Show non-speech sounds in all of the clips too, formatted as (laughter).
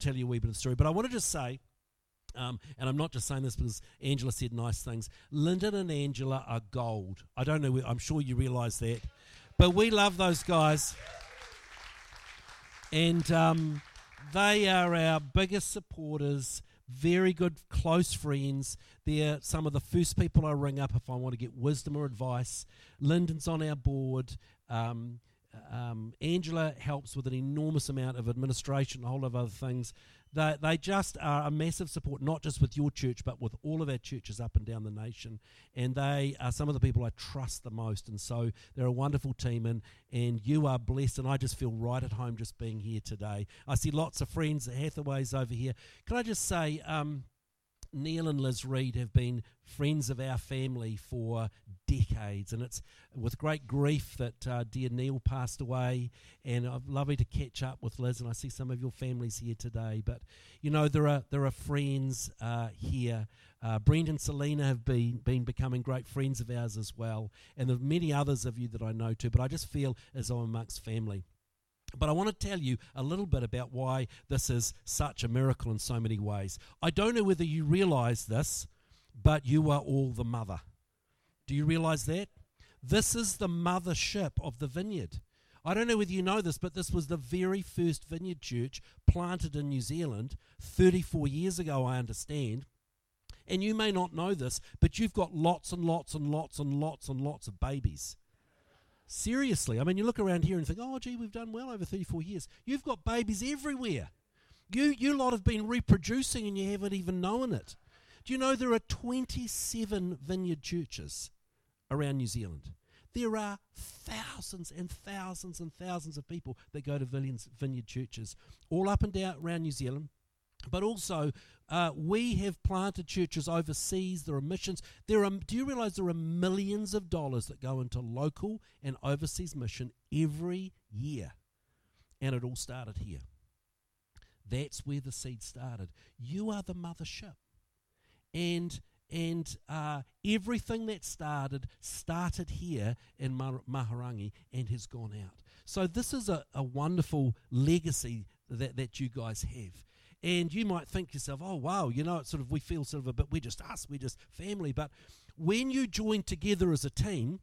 tell you a wee bit of the story. But I want to just say, um, and I'm not just saying this because Angela said nice things. Lyndon and Angela are gold. I don't know. I'm sure you realise that, but we love those guys, and um, they are our biggest supporters. Very good, close friends. They're some of the first people I ring up if I want to get wisdom or advice. Lyndon's on our board. Um, um, Angela helps with an enormous amount of administration, a whole lot of other things. They, they just are a massive support, not just with your church, but with all of our churches up and down the nation. And they are some of the people I trust the most. And so they're a wonderful team, and, and you are blessed. And I just feel right at home just being here today. I see lots of friends, the Hathaways over here. Can I just say, um, Neil and Liz Reed have been friends of our family for decades, and it's with great grief that uh, dear Neil passed away. And I'm lovely to catch up with Liz, and I see some of your families here today. But you know, there are there are friends uh, here. Uh, Brent and Selena have been been becoming great friends of ours as well, and there are many others of you that I know too. But I just feel as though I'm amongst family. But I want to tell you a little bit about why this is such a miracle in so many ways. I don't know whether you realize this, but you are all the mother. Do you realize that? This is the mothership of the vineyard. I don't know whether you know this, but this was the very first vineyard church planted in New Zealand 34 years ago, I understand. And you may not know this, but you've got lots and lots and lots and lots and lots of babies. Seriously. I mean, you look around here and think, oh, gee, we've done well over 34 years. You've got babies everywhere. You, you lot have been reproducing and you haven't even known it. Do you know there are 27 vineyard churches around New Zealand? There are thousands and thousands and thousands of people that go to vineyard churches all up and down around New Zealand. But also, uh, we have planted churches overseas. There are missions. There are. Do you realize there are millions of dollars that go into local and overseas mission every year, and it all started here. That's where the seed started. You are the mothership, and and uh, everything that started started here in Mahurangi and has gone out. So this is a, a wonderful legacy that, that you guys have. And you might think yourself, oh, wow, you know, it's sort of, we feel sort of a bit, we're just us, we're just family. But when you join together as a team,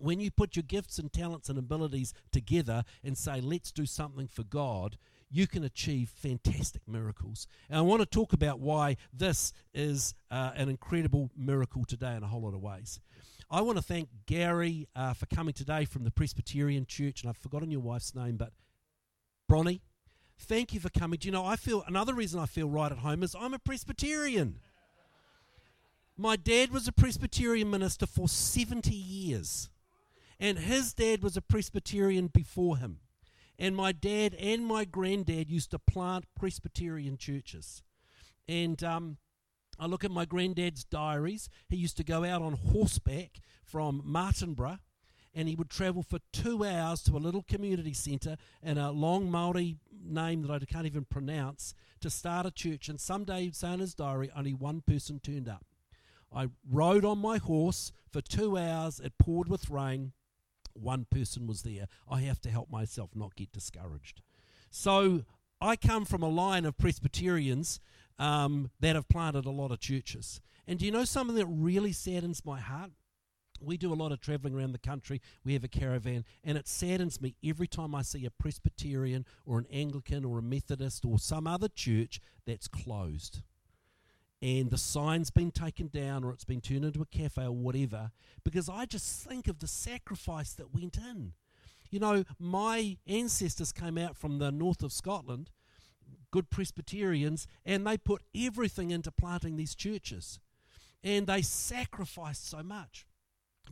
when you put your gifts and talents and abilities together and say, let's do something for God, you can achieve fantastic miracles. And I want to talk about why this is uh, an incredible miracle today in a whole lot of ways. I want to thank Gary uh, for coming today from the Presbyterian Church, and I've forgotten your wife's name, but Bronnie, Thank you for coming. Do you know, I feel another reason I feel right at home is I'm a Presbyterian. My dad was a Presbyterian minister for 70 years, and his dad was a Presbyterian before him. And my dad and my granddad used to plant Presbyterian churches. And um, I look at my granddad's diaries. He used to go out on horseback from Martinborough and he would travel for two hours to a little community centre in a long Maori name that I can't even pronounce to start a church. And someday, say in his diary, only one person turned up. I rode on my horse for two hours. It poured with rain. One person was there. I have to help myself not get discouraged. So I come from a line of Presbyterians um, that have planted a lot of churches. And do you know something that really saddens my heart? We do a lot of traveling around the country. We have a caravan, and it saddens me every time I see a Presbyterian or an Anglican or a Methodist or some other church that's closed. And the sign's been taken down or it's been turned into a cafe or whatever, because I just think of the sacrifice that went in. You know, my ancestors came out from the north of Scotland, good Presbyterians, and they put everything into planting these churches. And they sacrificed so much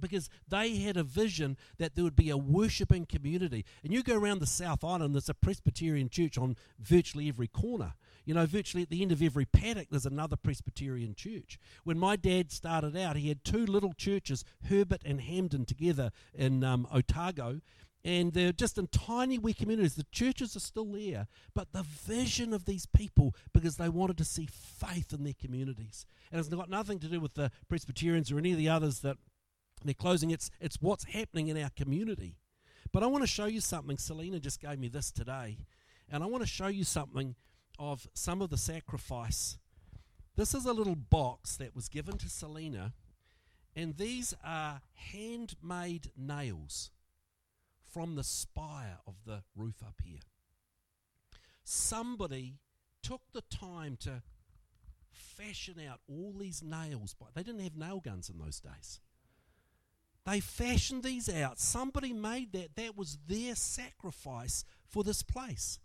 because they had a vision that there would be a worshipping community. And you go around the South Island, there's a Presbyterian church on virtually every corner. You know, virtually at the end of every paddock, there's another Presbyterian church. When my dad started out, he had two little churches, Herbert and Hampden, together in um, Otago. And they're just in tiny wee communities. The churches are still there, but the vision of these people, because they wanted to see faith in their communities. And it's got nothing to do with the Presbyterians or any of the others that they're closing. It's, it's what's happening in our community. But I want to show you something. Selena just gave me this today. And I want to show you something of some of the sacrifice. This is a little box that was given to Selena, and these are handmade nails from the spire of the roof up here. Somebody took the time to fashion out all these nails. By, they didn't have nail guns in those days. They fashioned these out. Somebody made that. That was their sacrifice for this place.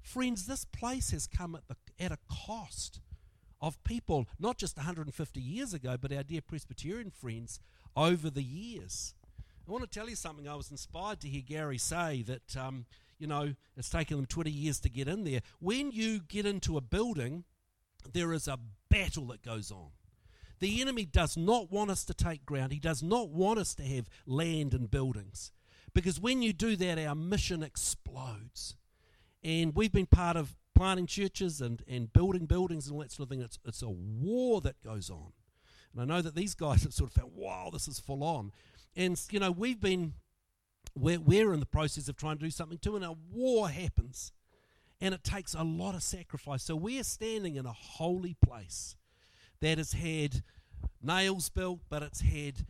Friends, this place has come at, the, at a cost of people, not just 150 years ago, but our dear Presbyterian friends over the years. I want to tell you something. I was inspired to hear Gary say that, um, you know, it's taken them 20 years to get in there. When you get into a building, there is a battle that goes on. The enemy does not want us to take ground, he does not want us to have land and buildings. Because when you do that, our mission explodes. And we've been part of planting churches and, and building buildings and all that sort of thing. It's, it's a war that goes on. And I know that these guys have sort of felt, wow, this is full on. And, you know, we've been, we're, we're in the process of trying to do something too, and a war happens. And it takes a lot of sacrifice. So we are standing in a holy place that has had nails built, but it's had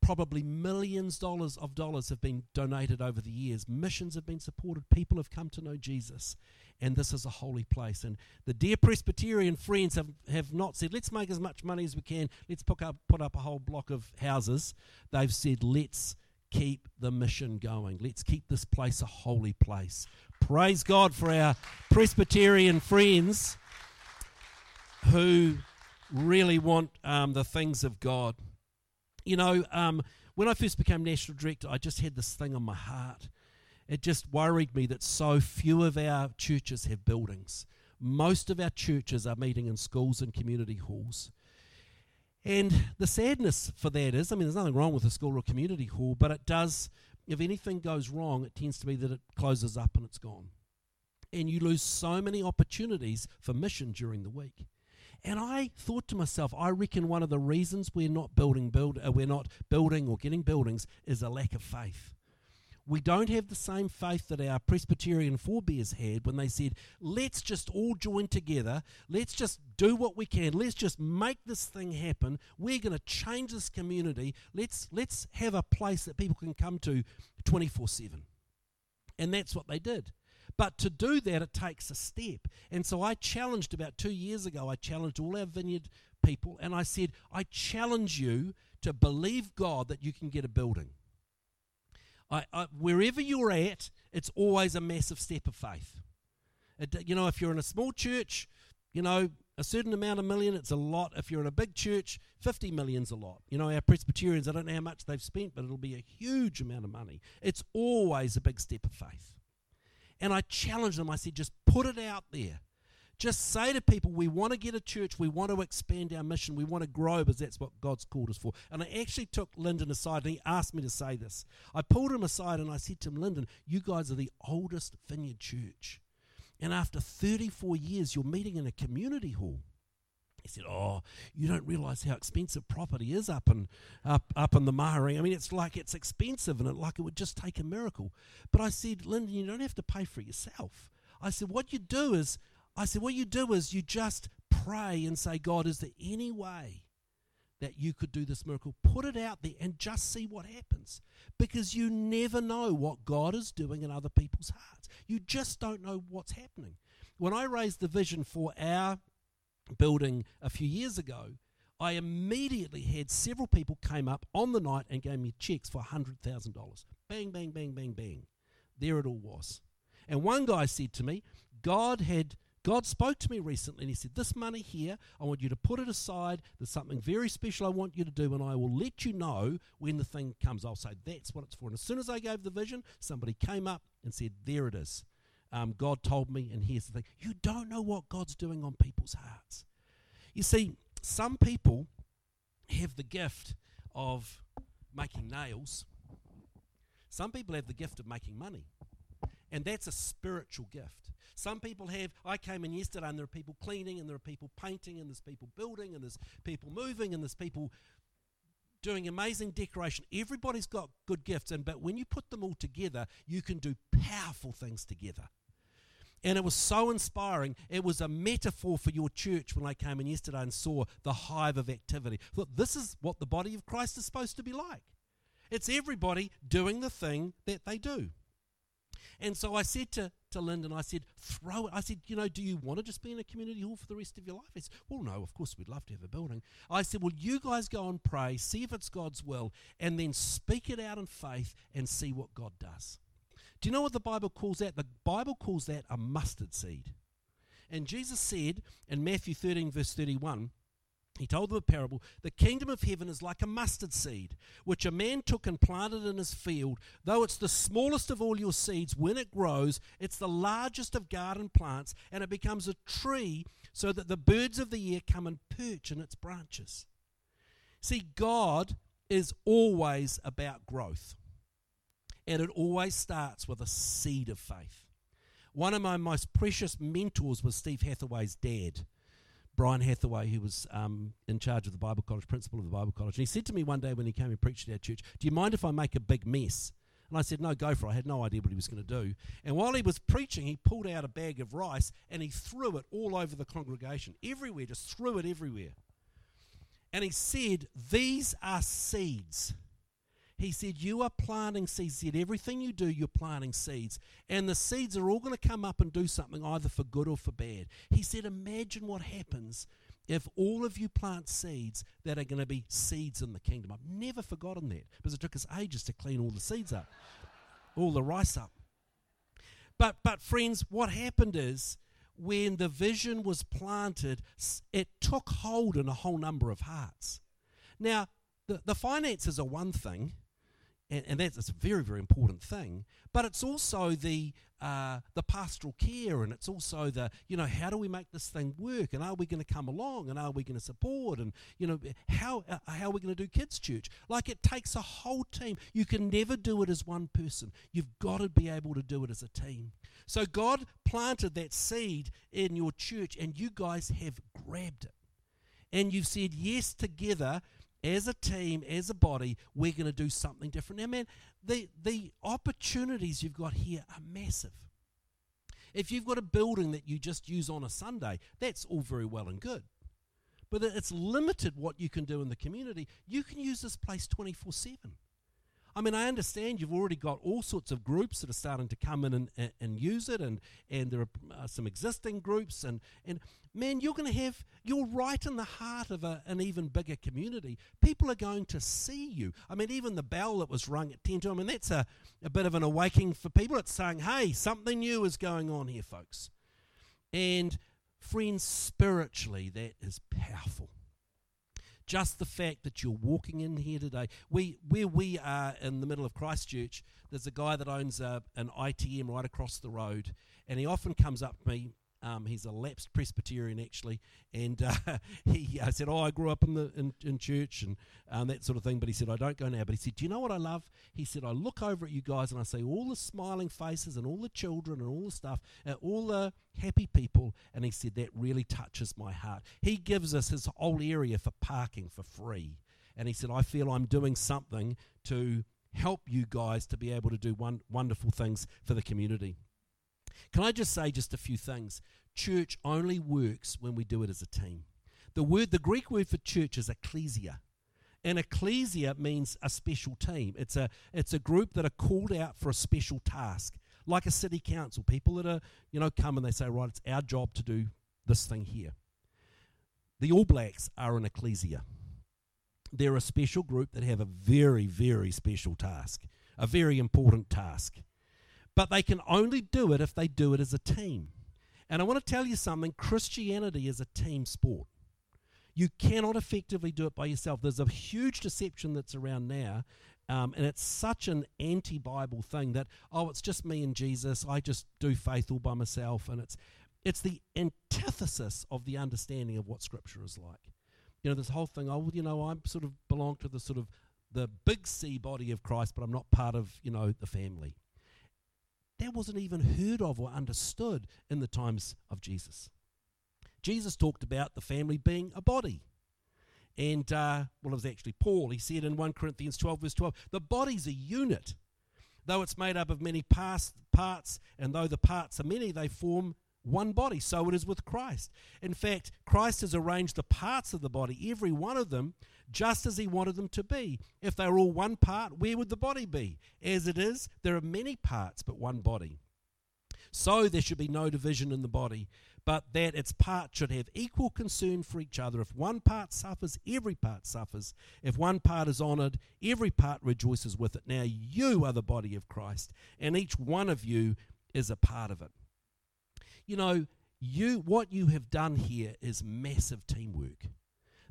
probably millions dollars of dollars have been donated over the years. Missions have been supported. People have come to know Jesus. And this is a holy place. And the dear Presbyterian friends have, have not said, let's make as much money as we can. Let's put up, put up a whole block of houses. They've said, let's keep the mission going. Let's keep this place a holy place. Praise God for our Presbyterian friends who really want um, the things of God you know, um, when I first became national director, I just had this thing on my heart. It just worried me that so few of our churches have buildings. Most of our churches are meeting in schools and community halls. And the sadness for that is, I mean, there's nothing wrong with a school or community hall, but it does, if anything goes wrong, it tends to be that it closes up and it's gone. And you lose so many opportunities for mission during the week. And I thought to myself, I reckon one of the reasons we're not building build uh, we're not building or getting buildings is a lack of faith. We don't have the same faith that our Presbyterian forebears had when they said, let's just all join together. Let's just do what we can. Let's just make this thing happen. We're going to change this community. Let's, let's have a place that people can come to 24 7. And that's what they did. But to do that, it takes a step. And so I challenged about two years ago, I challenged all our vineyard people, and I said, I challenge you to believe God that you can get a building. I, I, wherever you're at, it's always a massive step of faith. It, you know, if you're in a small church, you know, a certain amount of million, it's a lot. If you're in a big church, 50 million's a lot. You know, our Presbyterians, I don't know how much they've spent, but it'll be a huge amount of money. It's always a big step of faith. And I challenged them. I said, just put it out there. Just say to people, we want to get a church, we want to expand our mission, we want to grow because that's what God's called us for. And I actually took Lyndon aside and he asked me to say this. I pulled him aside and I said to him, Lyndon, you guys are the oldest vineyard church. And after 34 years, you're meeting in a community hall. He said, "Oh, you don't realise how expensive property is up in up up in the Mahiring. I mean, it's like it's expensive, and it like it would just take a miracle." But I said, "Lyndon, you don't have to pay for it yourself." I said, "What you do is, I said, what you do is you just pray and say, God, is there any way?" that you could do this miracle. Put it out there and just see what happens. Because you never know what God is doing in other people's hearts. You just don't know what's happening. When I raised the vision for our building a few years ago, I immediately had several people came up on the night and gave me checks for $100,000. Bang, bang, bang, bang, bang. There it all was. And one guy said to me, God had God spoke to me recently and he said, This money here, I want you to put it aside. There's something very special I want you to do, and I will let you know when the thing comes. I'll say, That's what it's for. And as soon as I gave the vision, somebody came up and said, There it is um, God told me, and here's the thing you don't know what God's doing on people's hearts. You see, some people have the gift of making nails, some people have the gift of making money, and that's a spiritual gift. Some people have, I came in yesterday and there are people cleaning, and there are people painting, and there's people building, and there's people moving, and there's people doing amazing decoration. Everybody's got good gifts, and but when you put them all together, you can do powerful things together. And it was so inspiring. It was a metaphor for your church when I came in yesterday and saw the hive of activity. Look, this is what the body of Christ is supposed to be like. It's everybody doing the thing that they do. And so I said to, to Lyndon, I said, throw it. I said, you know, do you want to just be in a community hall for the rest of your life? He said, well, no, of course we'd love to have a building. I said, well, you guys go and pray, see if it's God's will, and then speak it out in faith and see what God does. Do you know what the Bible calls that? The Bible calls that a mustard seed. And Jesus said in Matthew 13, verse 31, he told them a parable The kingdom of heaven is like a mustard seed, which a man took and planted in his field. Though it's the smallest of all your seeds, when it grows, it's the largest of garden plants, and it becomes a tree so that the birds of the air come and perch in its branches. See, God is always about growth, and it always starts with a seed of faith. One of my most precious mentors was Steve Hathaway's dad. Brian Hathaway, who was um, in charge of the Bible College, principal of the Bible College. And he said to me one day when he came and preached at our church, Do you mind if I make a big mess? And I said, No, go for it. I had no idea what he was going to do. And while he was preaching, he pulled out a bag of rice and he threw it all over the congregation, everywhere, just threw it everywhere. And he said, These are seeds. He said, You are planting seeds. He said, Everything you do, you're planting seeds. And the seeds are all going to come up and do something either for good or for bad. He said, Imagine what happens if all of you plant seeds that are going to be seeds in the kingdom. I've never forgotten that because it took us ages to clean all the seeds up, all the rice up. But, but friends, what happened is when the vision was planted, it took hold in a whole number of hearts. Now, the, the finances are one thing, and, and that's a very very important thing but it's also the uh, the pastoral care and it's also the you know how do we make this thing work? And are we going to come along and are we going to support? And you know how uh, how are we going to do kids church? Like it takes a whole team. You can never do it as one person. You've got to be able to do it as a team. So god planted that seed in your church and you guys have grabbed it. And you've said yes together as a team, as a body, we're going to do something different. Now, man, the, the opportunities you've got here are massive. If you've got a building that you just use on a Sunday, that's all very well and good. But it's limited what you can do in the community. You can use this place 24 7. I mean, I understand you've already got all sorts of groups that are starting to come in and, and, and use it, and, and there are uh, some existing groups, and, and man, you're going to have, you're right in the heart of a, an even bigger community. People are going to see you. I mean, even the bell that was rung at 10 to, I mean, that's a, a bit of an awakening for people. It's saying, hey, something new is going on here, folks. And friends, spiritually, that is powerful just the fact that you're walking in here today. We, where we are in the middle of Christchurch, there's a guy that owns a, an ITM right across the road, and he often comes up to me um, he's a lapsed Presbyterian actually, and uh, (laughs) he uh, said, "Oh, I grew up in the in, in church and um, that sort of thing." But he said, "I don't go now." But he said, "Do you know what I love?" He said, "I look over at you guys and I see all the smiling faces and all the children and all the stuff, uh, all the happy people." And he said that really touches my heart. He gives us his whole area for parking for free, and he said, "I feel I'm doing something to." help you guys to be able to do one, wonderful things for the community. Can I just say just a few things? Church only works when we do it as a team. The word, the Greek word for church is ecclesia. And ecclesia means a special team. It's a, it's a group that are called out for a special task, like a city council. People that are, you know, come and they say, right, it's our job to do this thing here. The All Blacks are an ecclesia. They're a special group that have a very, very special task, a very important task. But they can only do it if they do it as a team. And I want to tell you something Christianity is a team sport. You cannot effectively do it by yourself. There's a huge deception that's around now, um, and it's such an anti Bible thing that, oh, it's just me and Jesus. I just do faith all by myself. And it's, it's the antithesis of the understanding of what Scripture is like. You know, this whole thing, oh, well, you know, I sort of belong to the sort of the big C body of Christ, but I'm not part of, you know, the family that wasn't even heard of or understood in the times of Jesus. Jesus talked about the family being a body. And, uh, well, it was actually Paul. He said in 1 Corinthians 12, verse 12, the body's a unit. Though it's made up of many parts, parts, and though the parts are many, they form one body. So it is with Christ. In fact, Christ has arranged the parts of the body, every one of them, just as he wanted them to be. If they were all one part, where would the body be? As it is, there are many parts, but one body. So there should be no division in the body, but that its parts should have equal concern for each other. If one part suffers, every part suffers. If one part is honored, every part rejoices with it. Now you are the body of Christ, and each one of you is a part of it. You know, you what you have done here is massive teamwork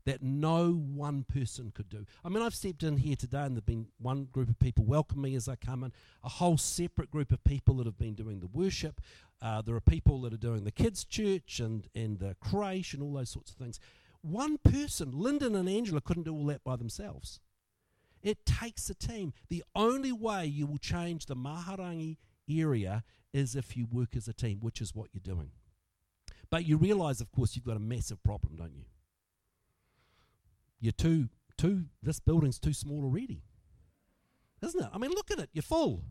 that no one person could do. I mean, I've stepped in here today and there've been one group of people welcome me as I come in, a whole separate group of people that have been doing the worship. Uh, there are people that are doing the kids' church and, and the creche and all those sorts of things. One person, Lyndon and Angela, couldn't do all that by themselves. It takes a team. The only way you will change the Mahurangi area is if you work as a team, which is what you're doing. But you realize, of course, you've got a massive problem, don't you? you're too too this building's too small already. Isn't it? I mean, look at it. You're full.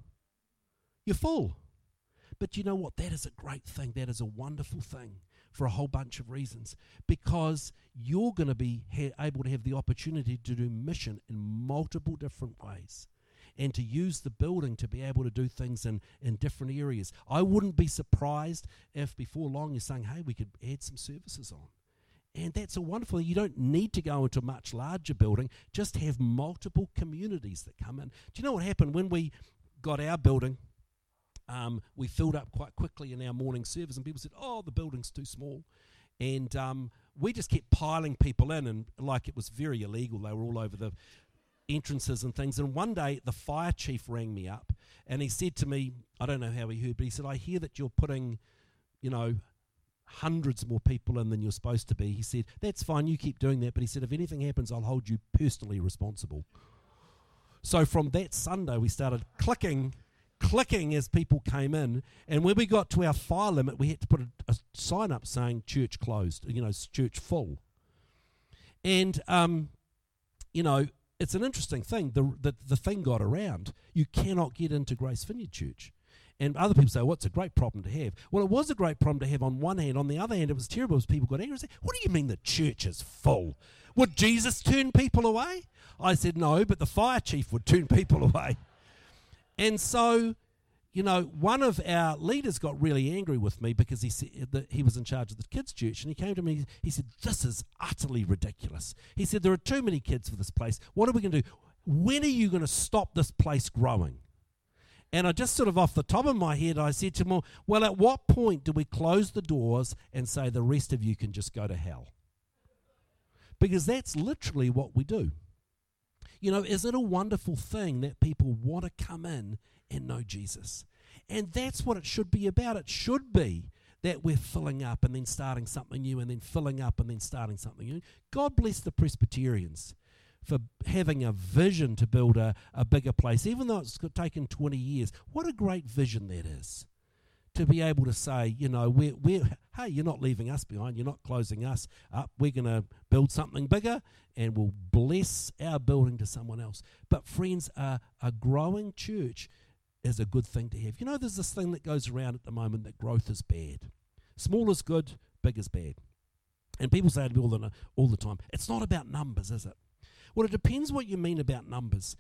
You're full. But you know what? That is a great thing. That is a wonderful thing for a whole bunch of reasons. Because you're going to be ha- able to have the opportunity to do mission in multiple different ways and to use the building to be able to do things in, in different areas. I wouldn't be surprised if before long you're saying, hey, we could add some services on. And that's a wonderful thing. You don't need to go into a much larger building, just have multiple communities that come in. Do you know what happened when we got our building? Um, we filled up quite quickly in our morning service, and people said, Oh, the building's too small. And um, we just kept piling people in, and like it was very illegal. They were all over the entrances and things. And one day, the fire chief rang me up, and he said to me, I don't know how he heard, but he said, I hear that you're putting, you know, hundreds more people in than you're supposed to be. He said, That's fine, you keep doing that. But he said, If anything happens, I'll hold you personally responsible. So from that Sunday, we started clicking, clicking as people came in. And when we got to our fire limit, we had to put a, a sign up saying church closed, you know, church full. And, um, you know, it's an interesting thing. The, the, the thing got around. You cannot get into Grace Vineyard Church. And other people say, well, a great problem to have. Well, it was a great problem to have on one hand. On the other hand, it was terrible as people got angry and said, what do you mean the church is full? Would Jesus turn people away? I said, no, but the fire chief would turn (laughs) people away. And so, you know, one of our leaders got really angry with me because he said that he was in charge of the kids' church, and he came to me. He said, "This is utterly ridiculous." He said, "There are too many kids for this place. What are we going to do? When are you going to stop this place growing?" And I just sort of off the top of my head, I said to him, Well, at what point do we close the doors and say the rest of you can just go to hell? Because that's literally what we do. You know, is it a wonderful thing that people want to come in and know Jesus? And that's what it should be about. It should be that we're filling up and then starting something new and then filling up and then starting something new. God bless the Presbyterians for having a vision to build a, a bigger place, even though it's taken 20 years. What a great vision that is. To be able to say, you know, we're, we're, hey, you're not leaving us behind, you're not closing us up. We're going to build something bigger and we'll bless our building to someone else. But, friends, a, a growing church is a good thing to have. You know, there's this thing that goes around at the moment that growth is bad. Small is good, big is bad. And people say to me all the, all the time, it's not about numbers, is it? Well, it depends what you mean about numbers.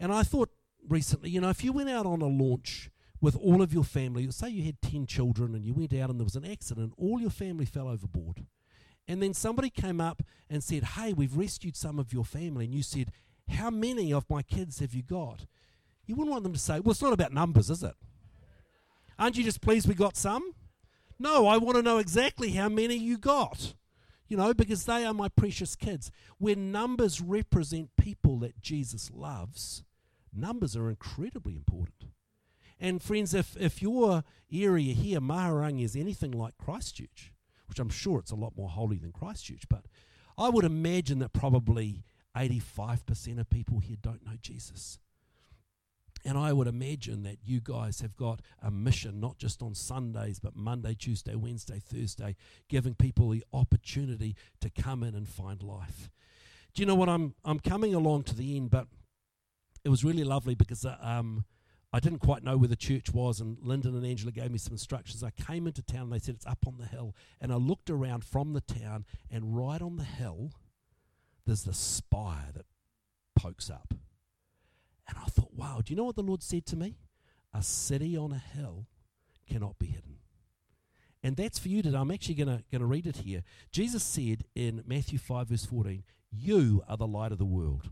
And I thought recently, you know, if you went out on a launch with all of your family, say you had 10 children and you went out and there was an accident, all your family fell overboard. And then somebody came up and said, Hey, we've rescued some of your family. And you said, How many of my kids have you got? You wouldn't want them to say, Well, it's not about numbers, is it? Aren't you just pleased we got some? No, I want to know exactly how many you got you know, because they are my precious kids. When numbers represent people that Jesus loves, numbers are incredibly important. And friends, if, if your area here, Mahurangi, is anything like Christchurch, which I'm sure it's a lot more holy than Christchurch, but I would imagine that probably 85% of people here don't know Jesus. And I would imagine that you guys have got a mission, not just on Sundays, but Monday, Tuesday, Wednesday, Thursday, giving people the opportunity to come in and find life. Do you know what? I'm, I'm coming along to the end, but it was really lovely because uh, um, I didn't quite know where the church was, and Lyndon and Angela gave me some instructions. I came into town, and they said it's up on the hill. And I looked around from the town, and right on the hill, there's the spire that pokes up. And I thought, wow, do you know what the Lord said to me? A city on a hill cannot be hidden. And that's for you today. I'm actually going to read it here. Jesus said in Matthew 5, verse 14, You are the light of the world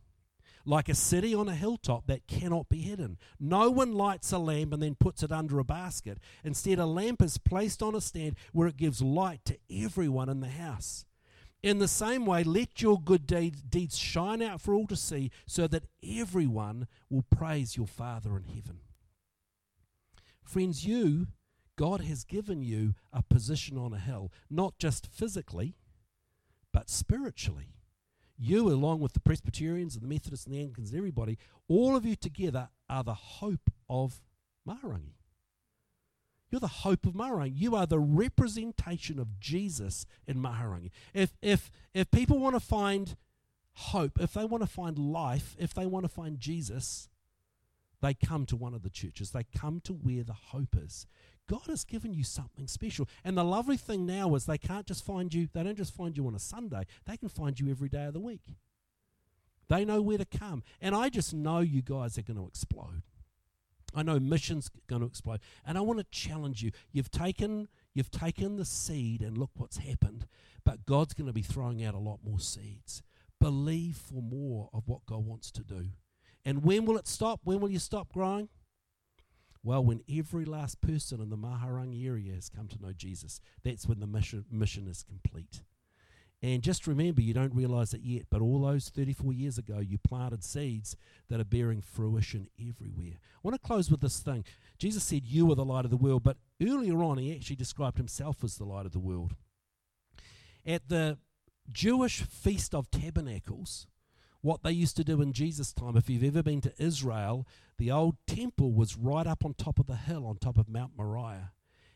like a city on a hilltop that cannot be hidden. No one lights a lamp and then puts it under a basket. Instead, a lamp is placed on a stand where it gives light to everyone in the house. In the same way, let your good deeds shine out for all to see, so that everyone will praise your Father in heaven. Friends, you, God has given you a position on a hill, not just physically, but spiritually you, along with the Presbyterians and the Methodists and the Anglicans and everybody, all of you together are the hope of Mahurangi. You're the hope of Mahurangi. You are the representation of Jesus in Mahurangi. If, if, if people want to find hope, if they want to find life, if they want to find Jesus, they come to one of the churches. They come to where the hope is. God has given you something special. And the lovely thing now is they can't just find you, they don't just find you on a Sunday, they can find you every day of the week. They know where to come. And I just know you guys are going to explode. I know missions going to explode. And I want to challenge you. You've taken you've taken the seed and look what's happened. But God's going to be throwing out a lot more seeds. Believe for more of what God wants to do. And when will it stop? When will you stop growing? Well, when every last person in the Mahurangi area has come to know Jesus, that's when the mission, mission is complete. And just remember, you don't realize it yet, but all those 34 years ago, you planted seeds that are bearing fruition everywhere. I want to close with this thing. Jesus said, You are the light of the world, but earlier on, he actually described himself as the light of the world. At the Jewish Feast of Tabernacles, what they used to do in Jesus' time. If you've ever been to Israel, the old temple was right up on top of the hill, on top of Mount Moriah.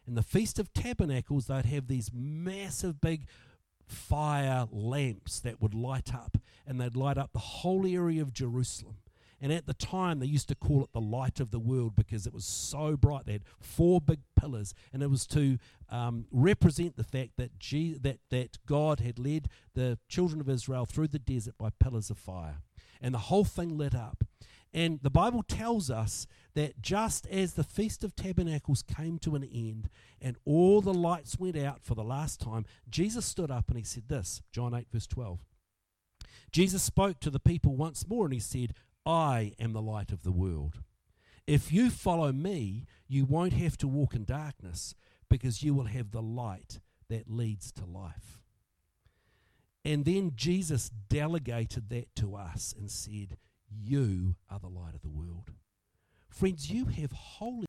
In the Feast of Tabernacles, they'd have these massive big fire lamps that would light up, and they'd light up the whole area of Jerusalem. And at the time, they used to call it the light of the world because it was so bright. They had four big pillars, and it was to um, represent the fact that, G- that, that God had led the children of Israel through the desert by pillars of fire. And the whole thing lit up. And the Bible tells us that just as the Feast of Tabernacles came to an end and all the lights went out for the last time, Jesus stood up and he said this John 8, verse 12. Jesus spoke to the people once more and he said, I am the light of the world. If you follow me, you won't have to walk in darkness because you will have the light that leads to life. And then Jesus delegated that to us and said, You are the light of the world. Friends, you have Holy,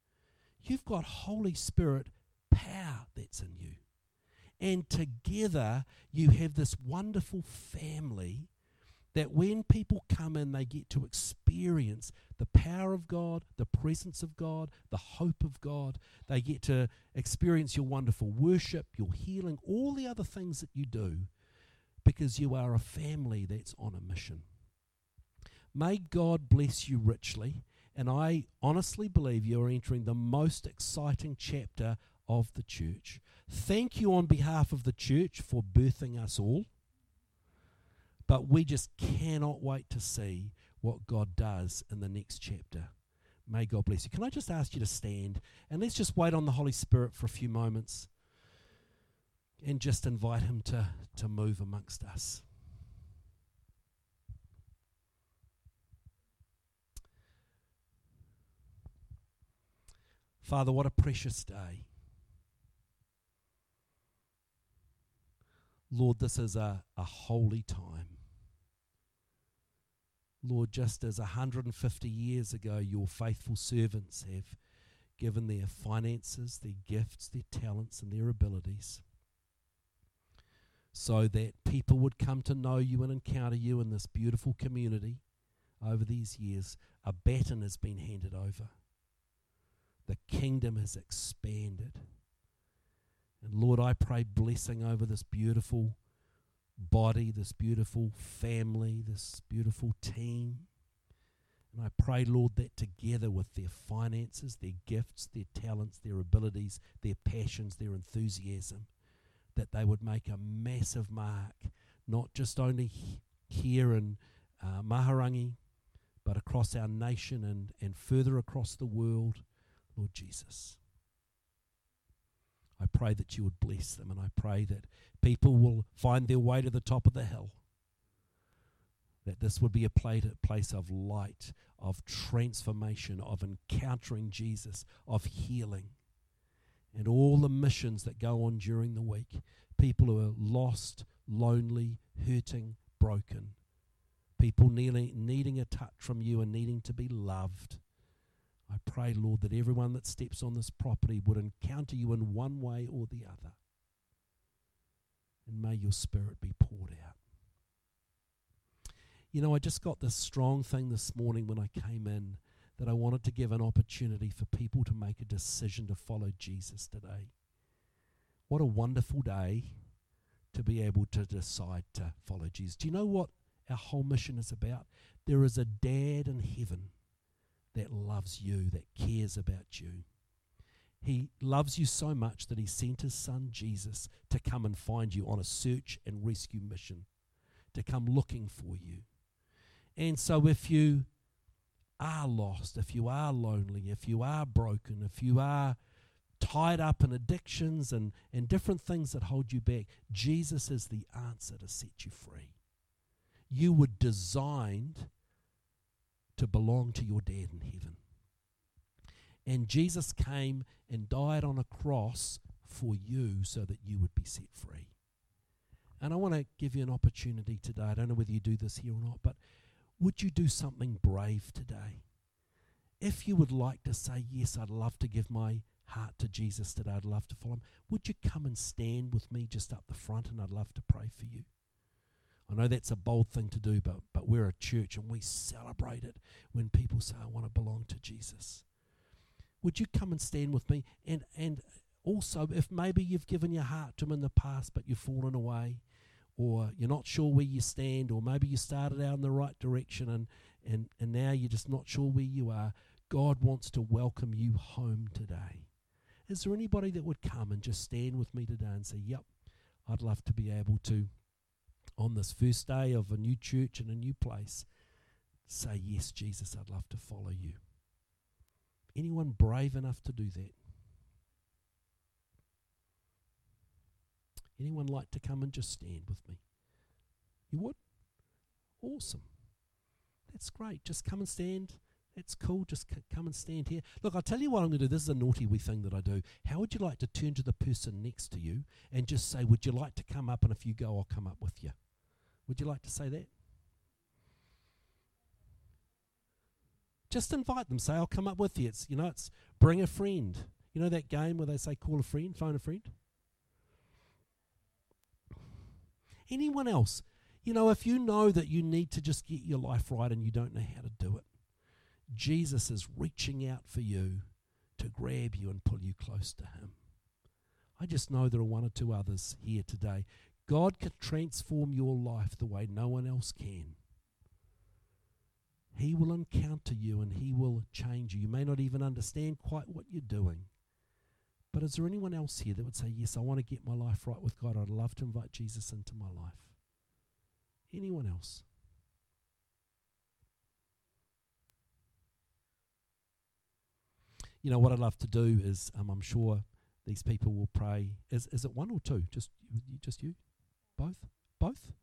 you've got Holy Spirit power that's in you. And together you have this wonderful family that when people come in, they get to experience the power of God, the presence of God, the hope of God. They get to experience your wonderful worship, your healing, all the other things that you do because you are a family that's on a mission. May God bless you richly. And I honestly believe you're entering the most exciting chapter of the church. Thank you on behalf of the church for birthing us all. But we just cannot wait to see what God does in the next chapter. May God bless you. Can I just ask you to stand and let's just wait on the Holy Spirit for a few moments and just invite Him to, to move amongst us. Father, what a precious day. Lord, this is a, a holy time. Lord, just as 150 years ago your faithful servants have given their finances, their gifts, their talents, and their abilities, so that people would come to know you and encounter you in this beautiful community over these years, a baton has been handed over. The kingdom has expanded. And Lord, I pray blessing over this beautiful body, this beautiful family, this beautiful team. And I pray, Lord, that together with their finances, their gifts, their talents, their abilities, their passions, their enthusiasm, that they would make a massive mark, not just only here in uh, Mahurangi, but across our nation and, and further across the world, Lord Jesus. I pray that you would bless them, and I pray that people will find their way to the top of the hill. That this would be a place of light, of transformation, of encountering Jesus, of healing. And all the missions that go on during the week. People who are lost, lonely, hurting, broken. People needing, a touch from you and needing to be loved. I pray, Lord, that everyone that steps on this property would encounter you in one way or the other. And may your spirit be poured out. You know, I just got this strong thing this morning when I came in that I wanted to give an opportunity for people to make a decision to follow Jesus today. What a wonderful day to be able to decide to follow Jesus. Do you know what our whole mission is about? There is a dad in heaven that loves you, that cares about you. He loves you so much that he sent his son Jesus to come and find you on a search and rescue mission, to come looking for you. And so if you are lost, if you are lonely, if you are broken, if you are tied up in addictions and, and different things that hold you back, Jesus is the answer to set you free. You were designed to belong to your dad in heaven. And Jesus came and died on a cross for you so that you would be set free. And I want to give you an opportunity today. I don't know whether you do this here or not, but would you do something brave today? If you would like to say, Yes, I'd love to give my heart to Jesus today, I'd love to follow him, would you come and stand with me just up the front and I'd love to pray for you? I know that's a bold thing to do, but, but we're a church and we celebrate it when people say, I want to belong to Jesus. Would you come and stand with me? And, and also, if maybe you've given your heart to Him in the past, but you've fallen away, or you're not sure where you stand, or maybe you started out in the right direction and, and, and now you're just not sure where you are, God wants to welcome you home today. Is there anybody that would come and just stand with me today and say, Yep, I'd love to be able to on this first day of a new church and a new place, say, Yes, Jesus, I'd love to follow you. Anyone brave enough to do that? Anyone like to come and just stand with me? You would? Awesome. That's great. Just come and stand. That's cool. Just c- come and stand here. Look, I'll tell you what I'm going to do. This is a naughty wee thing that I do. How would you like to turn to the person next to you and just say, Would you like to come up? And if you go, I'll come up with you. Would you like to say that? Just invite them. Say, I'll come up with you. It's, you know, it's bring a friend. You know that game where they say call a friend, phone a friend? Anyone else? You know, if you know that you need to just get your life right and you don't know how to do it, Jesus is reaching out for you to grab you and pull you close to Him. I just know there are one or two others here today. God can transform your life the way no one else can. He will encounter you and He will change you. You may not even understand quite what you're doing. But is there anyone else here that would say, Yes, I want to get my life right with God? I'd love to invite Jesus into my life. Anyone else? You know, what I'd love to do is, um, I'm sure these people will pray. Is, is it one or two? Just, just you? Both? Both?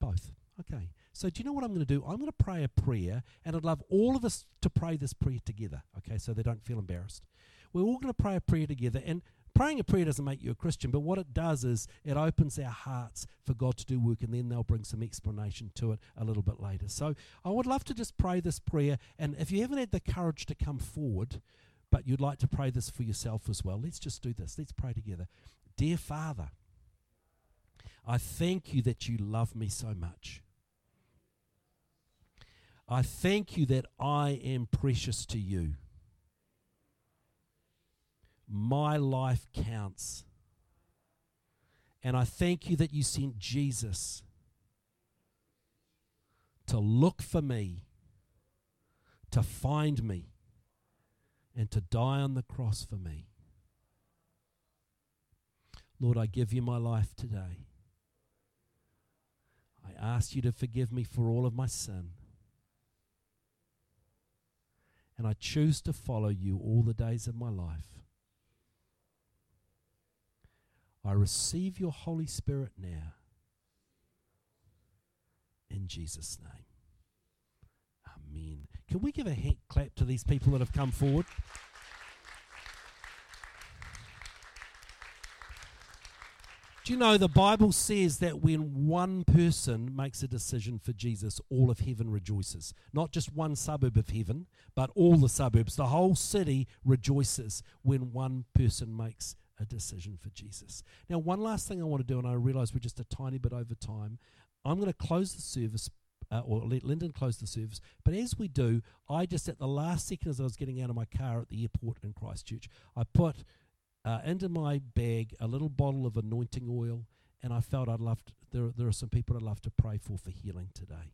Both. Okay. So, do you know what I'm going to do? I'm going to pray a prayer, and I'd love all of us to pray this prayer together, okay, so they don't feel embarrassed. We're all going to pray a prayer together, and praying a prayer doesn't make you a Christian, but what it does is it opens our hearts for God to do work, and then they'll bring some explanation to it a little bit later. So, I would love to just pray this prayer, and if you haven't had the courage to come forward, but you'd like to pray this for yourself as well, let's just do this. Let's pray together. Dear Father, I thank you that you love me so much. I thank you that I am precious to you. My life counts. And I thank you that you sent Jesus to look for me to find me and to die on the cross for me. Lord, I give you my life today. I ask you to forgive me for all of my sin. And I choose to follow you all the days of my life. I receive your Holy Spirit now. In Jesus' name. Amen. Can we give a hand clap to these people that have come forward? Do you know the Bible says that when one person makes a decision for Jesus, all of heaven rejoices? Not just one suburb of heaven, but all the suburbs. The whole city rejoices when one person makes a decision for Jesus. Now, one last thing I want to do, and I realize we're just a tiny bit over time. I'm going to close the service uh, or let Lyndon close the service. But as we do, I just at the last second as I was getting out of my car at the airport in Christchurch, I put uh, into my bag a little bottle of anointing oil, and I felt I'd love to, there. There are some people I'd love to pray for for healing today,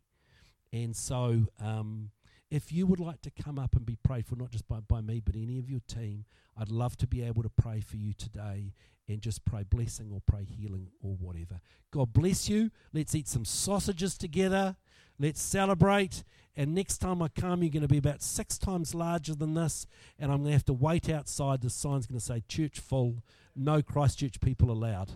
and so. Um, if you would like to come up and be prayed for, not just by, by me, but any of your team, I'd love to be able to pray for you today and just pray blessing or pray healing or whatever. God bless you. Let's eat some sausages together. Let's celebrate. And next time I come, you're going to be about six times larger than this. And I'm going to have to wait outside. The sign's going to say church full, no Christchurch people allowed.